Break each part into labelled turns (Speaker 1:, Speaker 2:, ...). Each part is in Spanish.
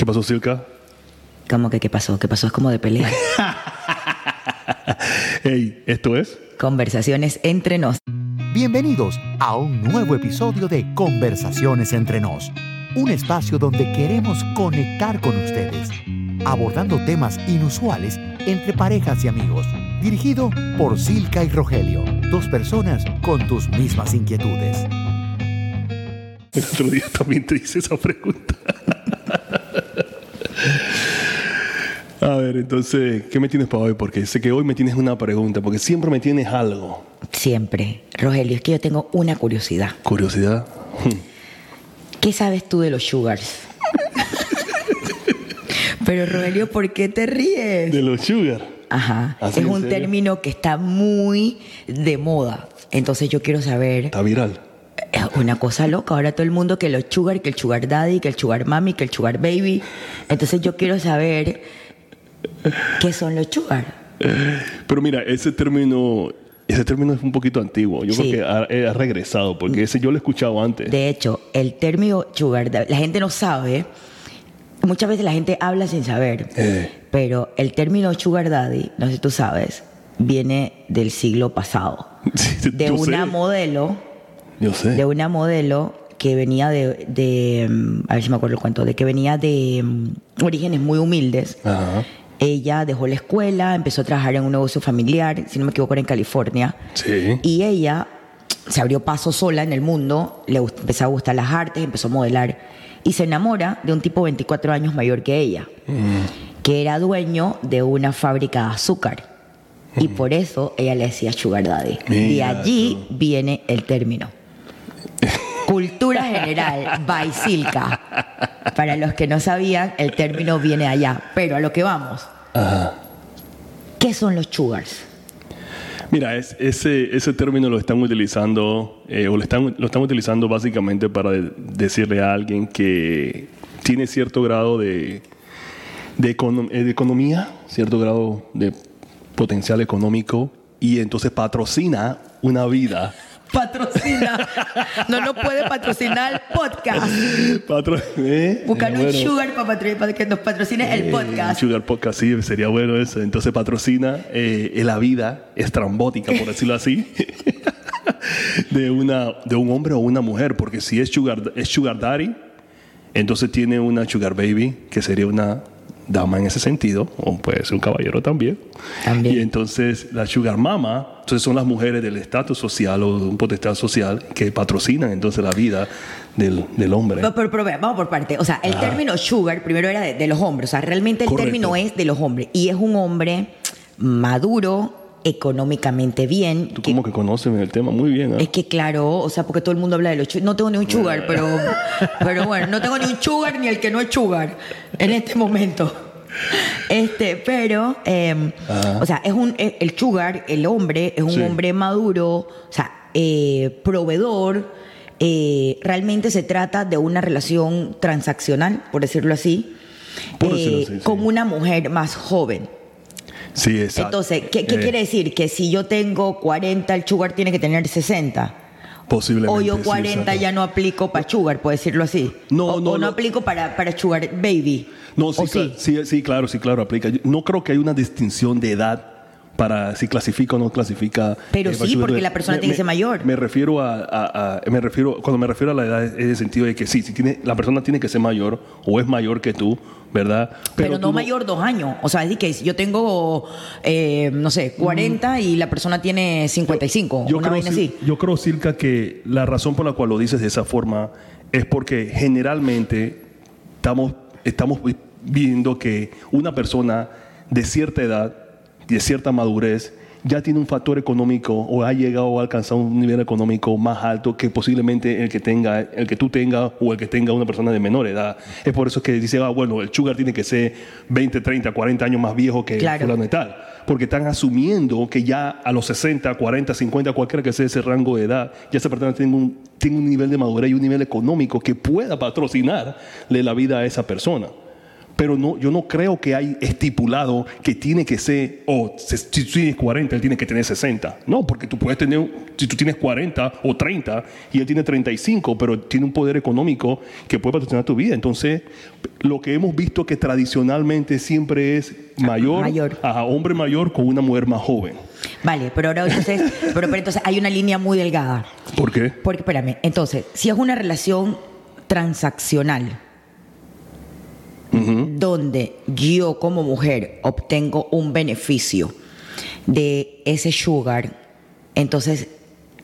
Speaker 1: ¿Qué pasó, Silka?
Speaker 2: ¿Cómo que qué pasó? ¿Qué pasó? Es como de pelea.
Speaker 1: hey, ¿esto es?
Speaker 2: Conversaciones entre nos.
Speaker 3: Bienvenidos a un nuevo episodio de Conversaciones entre nos, un espacio donde queremos conectar con ustedes, abordando temas inusuales entre parejas y amigos. Dirigido por Silka y Rogelio, dos personas con tus mismas inquietudes.
Speaker 1: El otro día también te hice esa pregunta. A ver, entonces, ¿qué me tienes para hoy? Porque sé que hoy me tienes una pregunta, porque siempre me tienes algo.
Speaker 2: Siempre. Rogelio, es que yo tengo una curiosidad.
Speaker 1: ¿Curiosidad?
Speaker 2: ¿Qué sabes tú de los sugars? Pero Rogelio, ¿por qué te ríes?
Speaker 1: De los sugar.
Speaker 2: Ajá.
Speaker 1: ¿Así
Speaker 2: es un término que está muy de moda. Entonces yo quiero saber
Speaker 1: Está viral.
Speaker 2: Es una cosa loca. Ahora todo el mundo que los sugar, que el sugar daddy, que el sugar mami, que el sugar baby. Entonces yo quiero saber qué son los sugar.
Speaker 1: Pero mira, ese término, ese término es un poquito antiguo. Yo
Speaker 2: Sí.
Speaker 1: creo que ha, eh, ha regresado, porque ese yo lo he escuchado antes.
Speaker 2: De hecho, el término sugar daddy, la gente no sabe. Muchas veces la gente habla sin saber.
Speaker 1: Eh.
Speaker 2: Pero el término sugar daddy, no sé si tú sabes, viene del siglo pasado.
Speaker 1: Sí,
Speaker 2: De una
Speaker 1: sé.
Speaker 2: modelo
Speaker 1: Yo sé.
Speaker 2: de una modelo que venía de, de, mm, a ver si me acuerdo el cuento, de que venía de mm, orígenes muy humildes.
Speaker 1: Ajá.
Speaker 2: Ella dejó la escuela, empezó a trabajar en un negocio familiar, si no me equivoco era en California.
Speaker 1: Sí.
Speaker 2: Y ella se abrió paso sola en el mundo, le empezó a gustar las artes, empezó a modelar y se enamora de un tipo 24 años mayor que ella, que era dueño de una fábrica de azúcar. Y por eso ella le decía sugar daddy. de allí viene el término. Cultura general, Baisilca. Para los que no sabían, el término viene allá. Pero a lo que vamos.
Speaker 1: Ajá.
Speaker 2: ¿Qué son los sugars?
Speaker 1: Mira, es- ese, ese término lo están utilizando, eh, o lo están, lo están utilizando básicamente para de- decirle a alguien que tiene cierto grado de, de, econo- eh, de economía, cierto grado de potencial económico, y entonces patrocina una vida.
Speaker 2: Patrocina. No lo puede patrocinar el podcast.
Speaker 1: Patro- ¿eh?
Speaker 2: Buscar
Speaker 1: Eh,
Speaker 2: un
Speaker 1: bueno.
Speaker 2: sugar para, para que nos patrocine el
Speaker 1: Eh,
Speaker 2: podcast.
Speaker 1: Sugar Podcast, sí, sería bueno eso. Entonces patrocina eh, la vida estrambótica, por decirlo así, de, una, de un hombre o una mujer. Porque si es Sugar, es sugar Daddy, entonces tiene una Sugar Baby, que sería una dama en ese sentido, o puede ser un caballero también.
Speaker 2: También.
Speaker 1: Y entonces la Sugar Mama, entonces son las mujeres del estatus social o de un potestad social que patrocinan entonces la vida del, del hombre.
Speaker 2: Pero, pero, vamos por parte. O sea, el término sugar primero era de, de los hombres. O sea, realmente el
Speaker 1: Correcto.
Speaker 2: término es de los hombres. Y es un hombre maduro, económicamente bien.
Speaker 1: Tú
Speaker 2: que-
Speaker 1: como que conoces el tema muy bien. ¿eh?
Speaker 2: Es que claro, o sea, porque todo el mundo habla de los sugar. No tengo ni un sugar, pero, pero bueno, no tengo ni un sugar ni el que no es sugar en este momento. Este, pero, eh, o sea, es un, el sugar, el hombre, es un
Speaker 1: Sí.
Speaker 2: hombre maduro, o sea, eh, proveedor. eh, realmente se trata de una relación transaccional, por decirlo así,
Speaker 1: Por decirlo
Speaker 2: eh,
Speaker 1: sí.
Speaker 2: con una mujer más joven.
Speaker 1: Sí, exacto.
Speaker 2: Entonces, ¿qué, qué
Speaker 1: Eh,
Speaker 2: quiere decir? Que si yo tengo 40, el sugar tiene que tener 60.
Speaker 1: Posiblemente.
Speaker 2: O yo
Speaker 1: sí,
Speaker 2: 40
Speaker 1: exacto.
Speaker 2: ya no aplico para sugar, por decirlo así.
Speaker 1: No,
Speaker 2: o,
Speaker 1: no,
Speaker 2: o no,
Speaker 1: no.
Speaker 2: aplico para, para sugar baby.
Speaker 1: No, sí,
Speaker 2: ¿O
Speaker 1: cla- sí, sí, claro, sí, claro, aplica. No creo que hay una distinción de edad para si clasifica o no clasifica.
Speaker 2: Pero
Speaker 1: eh,
Speaker 2: sí, porque la persona tiene que ser mayor.
Speaker 1: Me refiero a, a- a- me refiero, cuando me refiero a la edad es en el sentido de que sí, si tiene, la persona tiene que ser mayor o es mayor que tú, ¿verdad?
Speaker 2: Pero, no mayor dos años. O sea, es decir, que si yo tengo, eh, no sé, 40 y la persona tiene 55.
Speaker 1: Yo
Speaker 2: una
Speaker 1: creo,
Speaker 2: así.
Speaker 1: yo creo, Silka, que la razón por la cual lo dices de esa forma es porque generalmente estamos, estamos vi- viendo que una persona de cierta edad, de cierta madurez, ya tiene un factor económico o ha llegado o ha alcanzado un nivel económico más alto que posiblemente el que tenga, el que tú tengas o el que tenga una persona de menor edad. Es por eso que dice, ah, bueno, el sugar tiene que ser 20, 30, 40 años más viejo que
Speaker 2: Claro.
Speaker 1: fulano y tal. Porque están asumiendo que ya a los 60, 40, 50, cualquiera que sea ese rango de edad, ya esa persona tiene un, tiene un nivel de madurez y un nivel económico que pueda patrocinarle la vida a esa persona. Pero no, yo no creo que hay estipulado que tiene que ser, o si tú tienes 40, él tiene que tener 60. No, porque tú puedes tener, si tú tienes 40 o 30 y él tiene 35, pero tiene un poder económico que puede patrocinar tu vida. Entonces, lo que hemos visto que tradicionalmente siempre es mayor,
Speaker 2: Mayor.
Speaker 1: a hombre mayor con una mujer más joven.
Speaker 2: Vale, pero ahora entonces, pero, pero entonces hay una línea muy delgada.
Speaker 1: ¿Por qué?
Speaker 2: Porque, espérame, entonces, si es una relación transaccional, donde yo como mujer obtengo un beneficio de ese sugar, entonces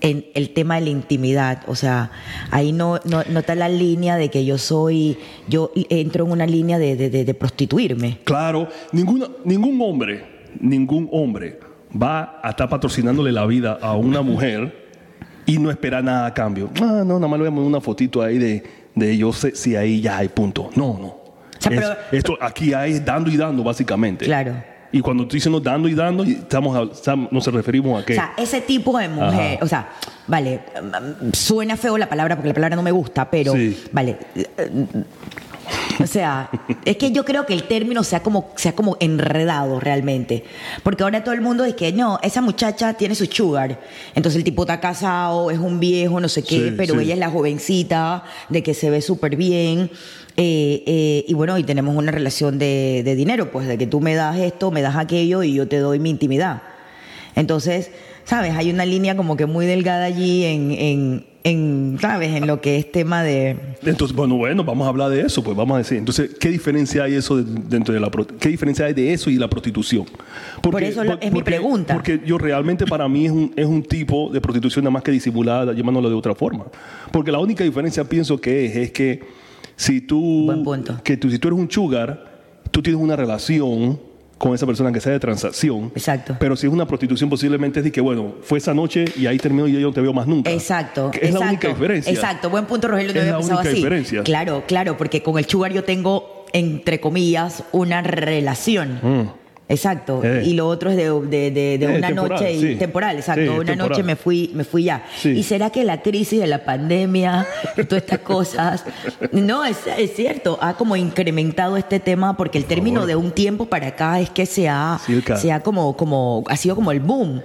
Speaker 2: en el tema de la intimidad, o sea, ahí no, no, no está la línea de que yo soy, yo entro en una línea de, de- de- prostituirme.
Speaker 1: Claro, ninguna, ningún hombre, ningún hombre va a estar patrocinándole la vida a una mujer y no espera nada a cambio. Ah, no, nada más le voy a poner una fotito ahí de, de yo sé si ahí ya hay punto. No, no.
Speaker 2: Sea,
Speaker 1: Es-
Speaker 2: pero-
Speaker 1: esto aquí hay dando y dando, básicamente.
Speaker 2: Claro.
Speaker 1: Y cuando tú dices no, dando y dando, estamos, estamos- nos referimos a qué.
Speaker 2: O sea, ese tipo de mujer,
Speaker 1: Ajá.
Speaker 2: o sea, vale, mm, suena feo la palabra porque la palabra no me gusta, pero,
Speaker 1: Sí.
Speaker 2: vale. O sea, es que yo creo que el término se ha como, se ha como enredado realmente. Porque ahora todo el mundo dice que no, esa muchacha tiene su sugar. Entonces el tipo está casado, es un viejo, no sé qué,
Speaker 1: Sí,
Speaker 2: pero
Speaker 1: sí.
Speaker 2: ella es la jovencita, de que se ve súper bien. Eh, eh, y bueno, y tenemos una relación de, de dinero, pues de que tú me das esto, me das aquello y yo te doy mi intimidad. Entonces, ¿sabes? Hay una línea como que muy delgada allí en, en, en, ¿sabes? En lo que es tema de...
Speaker 1: Entonces, bueno, bueno, vamos a hablar de eso, pues vamos a decir. Entonces, ¿qué diferencia hay eso de- dentro de la qué diferencia hay de eso y la prostitución?
Speaker 2: Por eso es mi pregunta.
Speaker 1: Porque yo realmente para mí es un, es un tipo de prostitución nada más que disimulada, llamándolo de otra forma. Porque la única diferencia pienso que es es que si tú
Speaker 2: Buen punto.
Speaker 1: que tú si tú eres un sugar, tú tienes una relación con esa persona que sea de transacción.
Speaker 2: Exacto.
Speaker 1: Pero si es una prostitución posiblemente es de que bueno, fue esa noche y ahí terminó y yo no te veo más nunca.
Speaker 2: Exacto.
Speaker 1: Que Es
Speaker 2: exacto,
Speaker 1: la única diferencia.
Speaker 2: Exacto, buen punto, Rogelio, no
Speaker 1: Es
Speaker 2: había
Speaker 1: la
Speaker 2: pensado
Speaker 1: única
Speaker 2: así.
Speaker 1: diferencia.
Speaker 2: Claro, claro, porque con el sugar yo tengo, entre comillas, una relación.
Speaker 1: Mm.
Speaker 2: Exacto.
Speaker 1: Eh.
Speaker 2: Y lo otro es de, de- de- de
Speaker 1: Eh,
Speaker 2: una
Speaker 1: temporal,
Speaker 2: noche y
Speaker 1: sí.
Speaker 2: temporal, exacto.
Speaker 1: Sí,
Speaker 2: una
Speaker 1: temporal.
Speaker 2: noche me fui, me fui ya.
Speaker 1: Sí.
Speaker 2: ¿Y será que la crisis de la pandemia y todas estas cosas? No, es, es cierto, ha como incrementado este tema porque el término
Speaker 1: favor.
Speaker 2: de un tiempo para acá es que se ha, se ha como, como, ha sido como el boom.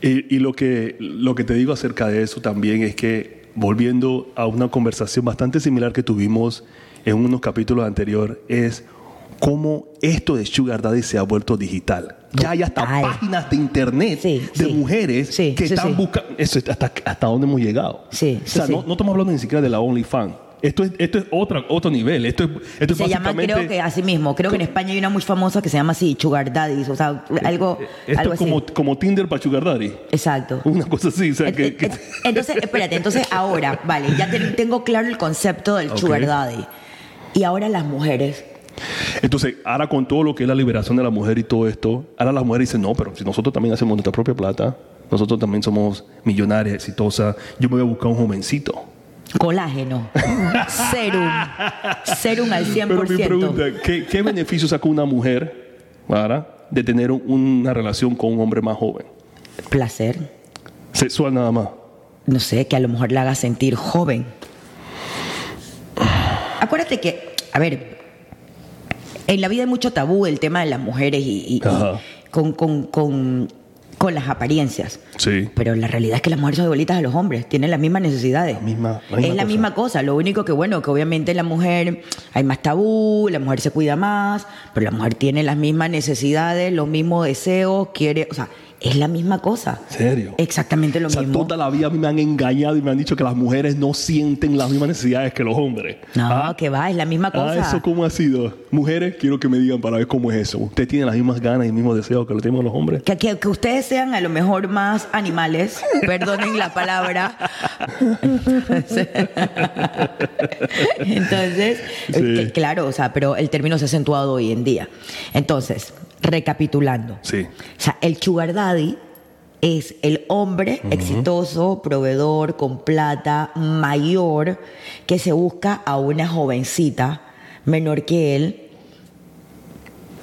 Speaker 1: Y, y lo, que, lo que te digo acerca de eso también es que, volviendo a una conversación bastante similar que tuvimos en unos capítulos anteriores, es cómo esto de Sugar Daddy se ha vuelto digital. Ya hay hasta páginas de internet
Speaker 2: Sí,
Speaker 1: de
Speaker 2: sí.
Speaker 1: mujeres
Speaker 2: Sí,
Speaker 1: que están buscando. Eso es hasta, hasta dónde hemos llegado. O sea. No, no estamos hablando ni siquiera de la OnlyFans. Esto es, esto es otra, otro nivel. Esto es, esto es
Speaker 2: Se llama, creo que así mismo. Creo que en España hay una muy famosa que se llama así, Sugar Daddies. O sea, algo,
Speaker 1: Esto
Speaker 2: algo
Speaker 1: es
Speaker 2: así.
Speaker 1: como, como Tinder para Sugar Daddy.
Speaker 2: Exacto.
Speaker 1: Una cosa así. O sea,
Speaker 2: Et-
Speaker 1: que,
Speaker 2: et-
Speaker 1: que-
Speaker 2: Entonces, espérate, entonces ahora, vale, ya te- tengo claro el concepto del
Speaker 1: Ok.
Speaker 2: Sugar Daddy. Y ahora las mujeres.
Speaker 1: Entonces, ahora con todo lo que es la liberación de la mujer y todo esto, ahora las mujeres dicen, no, pero si nosotros también hacemos nuestra propia plata, nosotros también somos millonarias, exitosas, yo me voy a buscar un jovencito.
Speaker 2: Colágeno. Serum. Serum al 100%.
Speaker 1: Pero mi pregunta, ¿qué, qué beneficio saca una mujer ahora de tener un- una relación con un hombre más joven?
Speaker 2: Placer.
Speaker 1: Sexual nada más.
Speaker 2: No sé, que a lo mejor la haga sentir joven. Acuérdate que, a ver, en la vida hay mucho tabú el tema de las mujeres y, y- y
Speaker 1: Ajá.
Speaker 2: con, con- con- con las apariencias.
Speaker 1: Sí.
Speaker 2: Pero la realidad es que las mujeres son igualitas a los hombres, tienen las mismas necesidades.
Speaker 1: misma- la misma
Speaker 2: es la
Speaker 1: cosa.
Speaker 2: misma cosa, lo único que bueno, que obviamente la mujer hay más tabú, la mujer se cuida más, pero la mujer tiene las mismas necesidades, los mismos deseos, quiere, o sea, es la misma cosa.
Speaker 1: ¿Serio?
Speaker 2: Exactamente lo
Speaker 1: O sea,
Speaker 2: mismo.
Speaker 1: toda la vida a mí me han engañado y me han dicho que las mujeres no sienten las mismas necesidades que los hombres.
Speaker 2: No,
Speaker 1: ¿Ah?
Speaker 2: que va, es la misma cosa.
Speaker 1: Ah, ¿eso cómo ha sido? Mujeres, quiero que me digan para ver cómo es eso. ¿Usted tiene las mismas ganas y mismos deseos que lo tenemos los hombres?
Speaker 2: Que, que- que ustedes sean a lo mejor más animales, perdonen la palabra. Entonces,
Speaker 1: Sí.
Speaker 2: eh, claro, o sea, pero el término se ha acentuado hoy en día. Entonces, recapitulando.
Speaker 1: Sí.
Speaker 2: O sea, el sugar daddy es el hombre exitoso, proveedor, con plata, mayor, que se busca a una jovencita menor que él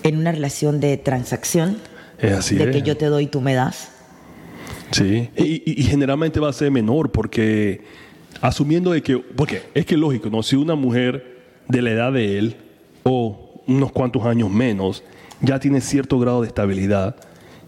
Speaker 2: en una relación de transacción,
Speaker 1: Es así.
Speaker 2: de
Speaker 1: es.
Speaker 2: que yo te doy, tú me das.
Speaker 1: Sí. Y, y- y generalmente va a ser menor porque asumiendo de que, porque es que es lógico, ¿no? Si una mujer de la edad de él o unos cuantos años menos, ya tiene cierto grado de estabilidad.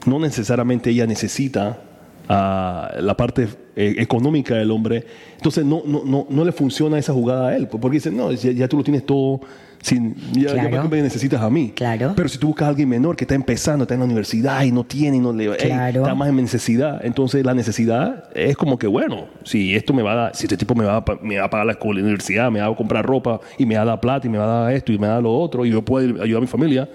Speaker 1: No necesariamente ella necesita ah, la parte eh, económica del hombre. Entonces no, no, no, no le funciona esa jugada a él, porque dice, no, ya, ya tú lo tienes todo, sin, ya, ya
Speaker 2: Claro.
Speaker 1: ¿para qué me necesitas a mí.
Speaker 2: Claro.
Speaker 1: Pero si tú buscas a alguien menor que está empezando, está en la universidad y no tiene, y no le, está más en necesidad, entonces la necesidad es como que, bueno, si esto me va a dar, si este tipo me va a, me va a pagar la escuela, la universidad, me va a comprar ropa y me va a dar plata y me va a dar esto y me va a dar lo otro y yo puedo ayudar a mi familia,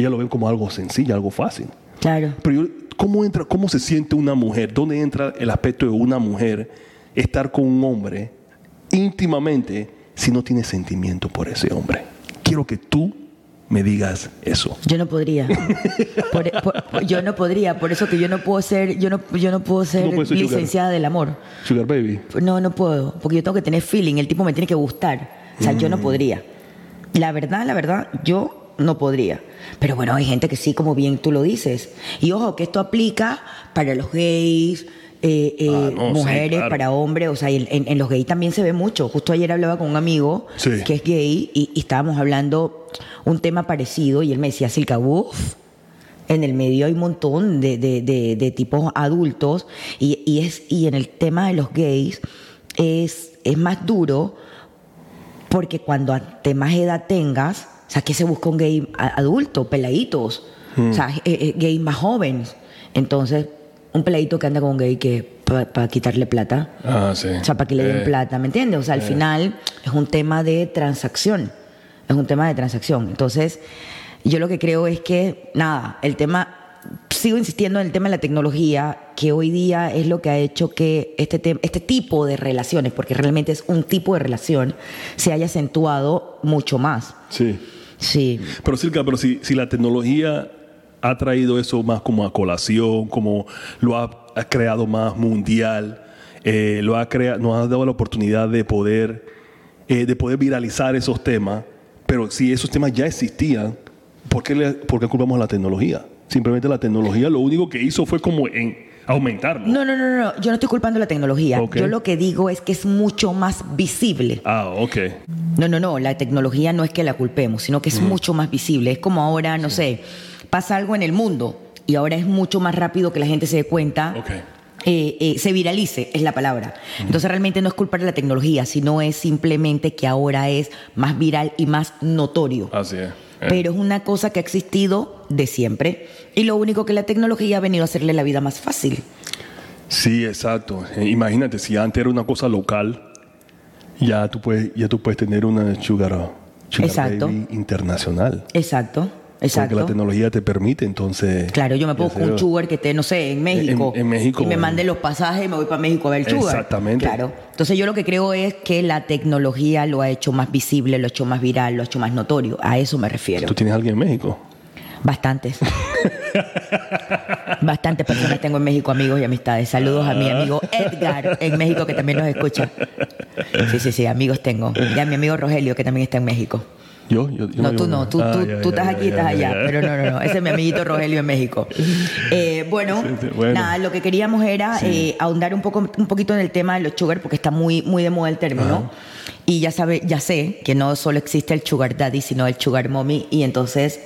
Speaker 1: ella lo ve como algo sencillo, algo fácil.
Speaker 2: Claro.
Speaker 1: Pero yo- ¿cómo, entra, ¿cómo se siente una mujer? ¿Dónde entra el aspecto de una mujer estar con un hombre íntimamente si no tiene sentimiento por ese hombre? Quiero que tú me digas eso.
Speaker 2: Yo no podría. Por- por- por- yo no podría, por eso que yo no puedo ser, yo no, yo no puedo ser
Speaker 1: No sugar.
Speaker 2: licenciada del amor.
Speaker 1: Sugar Baby.
Speaker 2: No, no puedo, porque yo tengo que tener feeling, el tipo me tiene que gustar. O sea,
Speaker 1: Mm.
Speaker 2: yo no podría. La verdad, la verdad, yo no podría. Pero bueno, hay gente que sí, como bien tú lo dices. Y ojo, que esto aplica para los gays, eh, eh,
Speaker 1: Ah, no, sí,
Speaker 2: mujeres,
Speaker 1: claro.
Speaker 2: para hombres. O sea, en, en- en los gays también se ve mucho. Justo ayer hablaba con un amigo
Speaker 1: Sí.
Speaker 2: que es gay y, y estábamos hablando un tema parecido y él me decía, Silka, uff, en el medio hay un montón de, de- de- de tipos adultos y, y es, y en el tema de los gays es, es más duro porque cuando ante más edad tengas, o sea, que se busca un gay adulto, peladitos, o sea, eh, eh, gay más jóvenes. Entonces, un peladito que anda con un gay que para quitarle plata,
Speaker 1: Ah, sí.
Speaker 2: o sea, para que le den
Speaker 1: Eh,
Speaker 2: plata, ¿me entiendes? O sea, al final es un tema de transacción. Es un tema de transacción. Entonces, yo lo que creo es que, nada, el tema, sigo insistiendo en el tema de la tecnología, que hoy día es lo que ha hecho que este, te- este tipo de relaciones, porque realmente es un tipo de relación, se haya acentuado mucho más.
Speaker 1: Sí.
Speaker 2: Sí.
Speaker 1: Pero Silka, pero si, si la tecnología ha traído eso más como a colación, como lo ha, ha creado más mundial, eh, lo ha crea- nos ha dado la oportunidad de poder, eh, de poder viralizar esos temas, pero si esos temas ya existían, ¿por qué, le, por qué culpamos a la tecnología? Simplemente la tecnología lo único que hizo fue como en aumentarlo.
Speaker 2: No, no, no, no, yo no estoy culpando la tecnología. Yo lo que digo es que es mucho más visible.
Speaker 1: Ah, ok.
Speaker 2: No, no, no, la tecnología no es que la culpemos, sino que es mucho más visible. Es como ahora, no sé, pasa algo en el mundo y ahora es mucho más rápido que la gente se dé cuenta.
Speaker 1: Ok.
Speaker 2: eh, eh, se viralice, es la palabra. Entonces realmente no es culpa de la tecnología, sino es simplemente que ahora es más viral y más notorio.
Speaker 1: Así es. Eh.
Speaker 2: Pero es una cosa que ha existido de siempre y lo único que la tecnología ha venido a hacerle la vida más fácil.
Speaker 1: Sí, exacto. Eh, imagínate, si antes era una cosa local, ya tú puedes, ya tú puedes tener una sugar, sugar
Speaker 2: Exacto.
Speaker 1: baby internacional.
Speaker 2: Exacto,
Speaker 1: Porque
Speaker 2: exacto.
Speaker 1: la tecnología te permite, entonces.
Speaker 2: Claro, yo me puedo con un sugar que esté, no sé, en México.
Speaker 1: En- en México,
Speaker 2: Y me
Speaker 1: bueno.
Speaker 2: mande los pasajes y me voy para México a ver el sugar.
Speaker 1: Exactamente.
Speaker 2: Claro. Entonces yo lo que creo es que la tecnología lo ha hecho más visible, lo ha hecho más viral, lo ha hecho más notorio. A eso me refiero.
Speaker 1: ¿Tú tienes alguien en México?
Speaker 2: Bastantes. Bastantes personas tengo en México, amigos y amistades. Saludos a mi amigo Edgar en México, que también nos escucha. Sí, sí, sí, amigos tengo. Y a mi amigo Rogelio, que también está en México.
Speaker 1: Yo, yo, yo
Speaker 2: No, tú no, tú,
Speaker 1: Ah,
Speaker 2: tú,
Speaker 1: ya,
Speaker 2: tú
Speaker 1: ya,
Speaker 2: estás
Speaker 1: ya,
Speaker 2: aquí,
Speaker 1: ya,
Speaker 2: estás
Speaker 1: ya,
Speaker 2: allá.
Speaker 1: ya.
Speaker 2: Pero no, no, no. Ese es mi amiguito Rogelio en México. Eh, bueno,
Speaker 1: Sí, sí, bueno.
Speaker 2: nada, lo que queríamos era eh, ahondar un, poco, un poquito en el tema de los sugar, porque está muy, muy de moda el término. Y ya, sabe, ya sé que no solo existe el sugar daddy, sino el sugar mommy. Y entonces,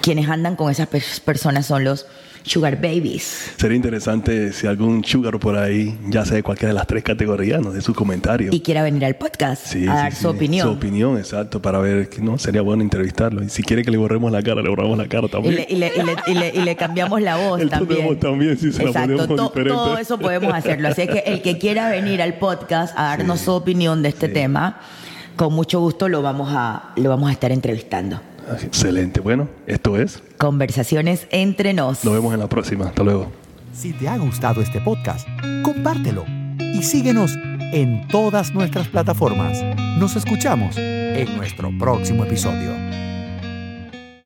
Speaker 2: quienes andan con esas pe- personas son los sugar babies.
Speaker 1: Sería interesante si algún sugar por ahí, ya sea de cualquiera de las tres categorías, nos dé su comentario.
Speaker 2: Y quiera venir al podcast
Speaker 1: Sí,
Speaker 2: a
Speaker 1: sí,
Speaker 2: dar
Speaker 1: sí.
Speaker 2: su opinión.
Speaker 1: Su opinión, exacto, para ver, no, sería bueno entrevistarlo. Y si quiere que le borremos la cara, le borramos la cara
Speaker 2: Y
Speaker 1: también.
Speaker 2: le, y, le, y, le, y, le, y le cambiamos la voz
Speaker 1: El
Speaker 2: también.
Speaker 1: también, sí, se la
Speaker 2: Exacto,
Speaker 1: ponemos
Speaker 2: to- todo eso podemos hacerlo. Así que el que quiera venir al podcast a darnos su opinión de este tema, con mucho gusto lo vamos a, lo vamos a estar entrevistando.
Speaker 1: Excelente. Bueno, esto es.
Speaker 2: Conversaciones entre nos.
Speaker 1: Nos vemos en la próxima. Hasta luego.
Speaker 3: Si te ha gustado este podcast, compártelo y síguenos en todas nuestras plataformas. Nos escuchamos en nuestro próximo episodio.